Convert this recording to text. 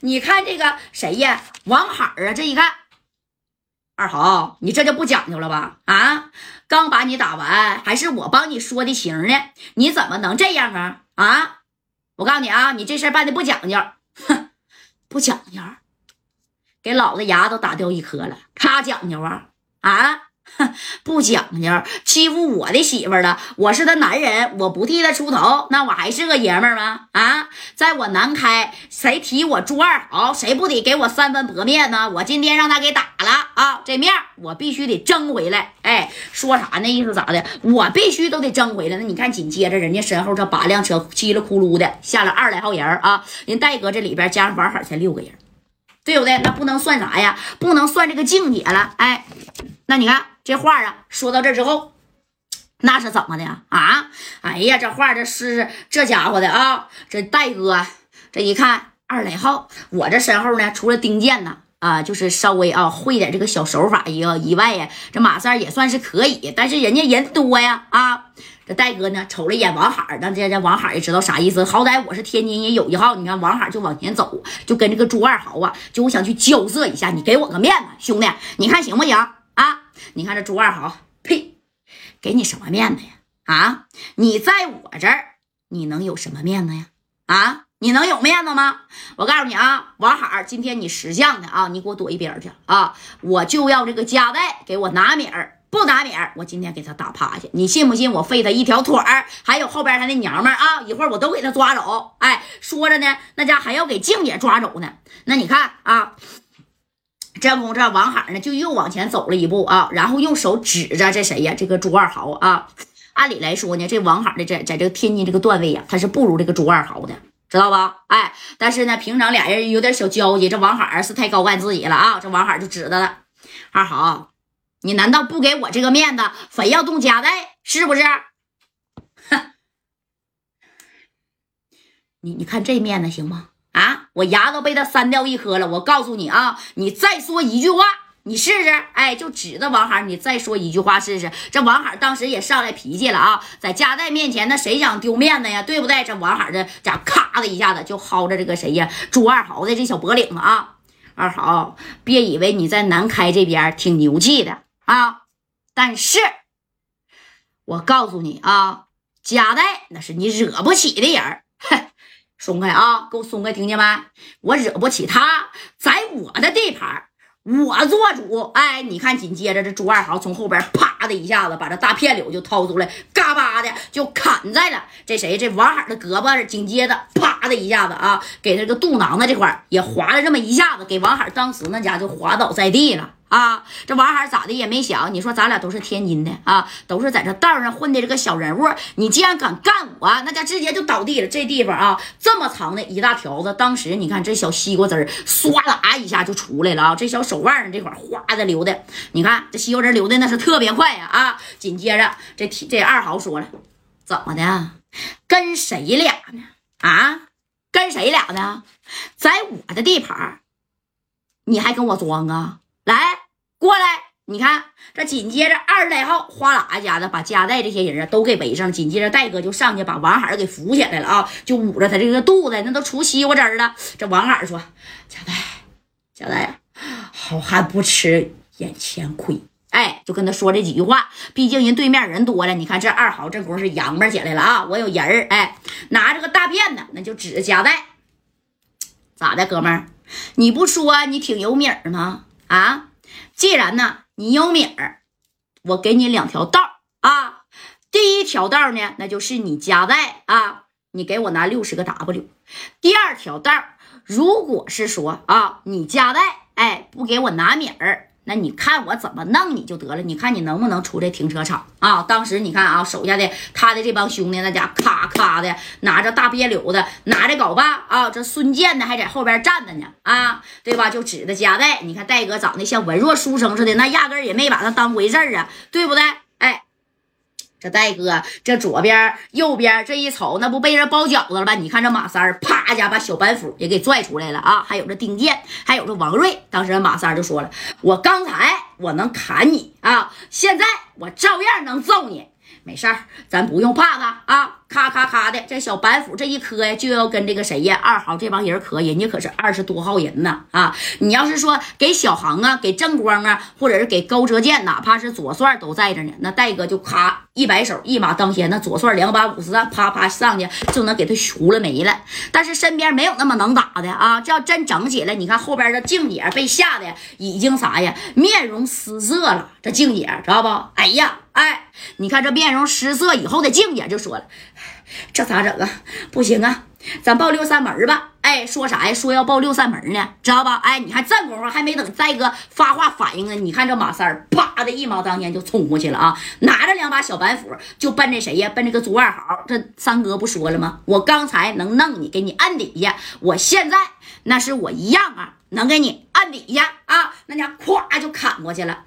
你看这个谁呀？王海啊，这一看，二豪，你这就不讲究了吧？啊，刚把你打完，还是我帮你说的情呢，你怎么能这样啊？啊，我告诉你啊，你这事办的不讲究，哼，不讲究，给老子牙都打掉一颗了，他讲究啊？啊？哼，不讲究，欺负我的媳妇了。我是他男人，我不替他出头，那我还是个爷们儿吗？啊，在我南开，谁提我朱二豪，谁不得给我三分薄面呢？我今天让他给打了啊，这面我必须得争回来。哎，说啥那意思咋的？我必须都得争回来。那你看，紧接着人家身后这八辆车叽里咕噜的下了二来号人啊，人戴哥这里边加上王海才六个人，对不对？那不能算啥呀？不能算这个静姐了。哎，那你看。这话啊，说到这之后，那是怎么的啊？哎呀，这话这是这家伙的啊！这戴哥这一看二来号，我这身后呢，除了丁健呢啊，就是稍微啊会点这个小手法以以外呀，这马三也算是可以，但是人家人多呀啊！这戴哥呢，瞅了一眼王海，那这这王海也知道啥意思，好歹我是天津也有一号，你看王海就往前走，就跟这个朱二豪啊，就我想去交涉一下，你给我个面子，兄弟，你看行不行啊？你看这朱二豪，呸，给你什么面子呀？啊，你在我这儿，你能有什么面子呀？啊，你能有面子吗？我告诉你啊，王海，今天你识相的啊，你给我躲一边去啊！我就要这个夹带，给我拿米儿，不拿米儿，我今天给他打趴下。你信不信我废他一条腿儿？还有后边他那娘们儿啊，一会儿我都给他抓走。哎，说着呢，那家还要给静姐抓走呢。那你看啊。这功夫，这王海呢就又往前走了一步啊，然后用手指着这谁呀？这个朱二豪啊。按理来说呢，这王海的在在这个天津这个段位呀，他是不如这个朱二豪的，知道吧？哎，但是呢，平常俩人有点小交集，这王海是太高看自己了啊。这王海就指着了二豪，你难道不给我这个面子，非要动家带，是不是？哼，你你看这面子行吗？我牙都被他删掉一颗了。我告诉你啊，你再说一句话，你试试。哎，就指着王海，你再说一句话试试。这王海当时也上来脾气了啊，在加代面前，那谁想丢面子呀？对不对？这王海这家咔的一下子就薅着这个谁呀？朱二豪的这小脖领子啊！二豪，别以为你在南开这边挺牛气的啊，但是我告诉你啊，加代那是你惹不起的人哼。松开啊！给我松开，听见没？我惹不起他，在我的地盘，我做主。哎，你看，紧接着这朱二豪从后边啪的一下子把这大片柳就掏出来，嘎巴的就砍在了这谁这王海的胳膊。紧接着啪的一下子啊，给他这个肚囊子这块也划了这么一下子，给王海当时那家就滑倒在地了。啊，这王海咋的也没想，你说咱俩都是天津的啊，都是在这道上混的这个小人物，你既然敢干我，那家直接就倒地了。这地方啊，这么长的一大条子，当时你看这小西瓜汁儿唰啦一下就出来了啊，这小手腕上这块哗的流的，你看这西瓜汁流的那是特别快呀啊！紧接着这这二豪说了，怎么的，跟谁俩呢？啊，跟谁俩呢？在我的地盘，你还跟我装啊？过来，你看这紧接着二十来号哗啦一下子把加代这些人啊都给围上，紧接着戴哥就上去把王海给扶起来了啊，就捂着他这个肚子，那都出西瓜汁了。这王海说：“加代，加代，好汉不吃眼前亏。”哎，就跟他说这几句话。毕竟人对面人多了，你看这二豪这功夫是洋巴起来了啊，我有人儿，哎，拿着个大辫子，那就指着加代，咋的，哥们儿，你不说你挺有米儿吗？啊？既然呢，你有米儿，我给你两条道儿啊。第一条道呢，那就是你家代啊，你给我拿六十个 W。第二条道，如果是说啊，你家代哎不给我拿米儿。那你看我怎么弄你就得了，你看你能不能出这停车场啊？当时你看啊，手下的他的这帮兄弟那家咔咔的拿着大别柳子，拿着镐把啊，这孙健呢还在后边站着呢啊，对吧？就指着加代，你看戴哥长得像文弱书生似的，那压根也没把他当回事儿啊，对不对？这戴哥，这左边、右边这一瞅，那不被人包饺子了吧？你看这马三儿，啪一下把小板斧也给拽出来了啊！还有这丁健，还有这王瑞。当时马三儿就说了：“我刚才我能砍你啊，现在我照样能揍你。没事儿，咱不用怕他啊！咔咔的，这小板斧这一磕呀，就要跟这个谁呀，二号这帮人磕，人家可是二十多号人呢啊！你要是说给小航啊，给正光啊，或者是给高哲健，哪怕是左帅都在这呢，那戴哥就咔一摆手，一马当先，那左帅两把五十弹，啪啪上去就能给他糊了没了。但是身边没有那么能打的啊！这要真整起来，你看后边的静姐被吓得已经啥呀，面容失色了。这静姐知道不？哎呀！哎，你看这面容失色以后的静姐就说了：“这咋整啊？不行啊，咱报六扇门吧。”哎，说啥呀？说要报六扇门呢，知道吧？哎，你看这功夫还没等再哥发话反应呢，你看这马三儿啪的一毛当先就冲过去了啊，拿着两把小板斧就奔这谁呀？奔这个朱二豪。这三哥不说了吗？我刚才能弄你，给你按底下，我现在那是我一样啊，能给你按底下啊，那家咵就砍过去了。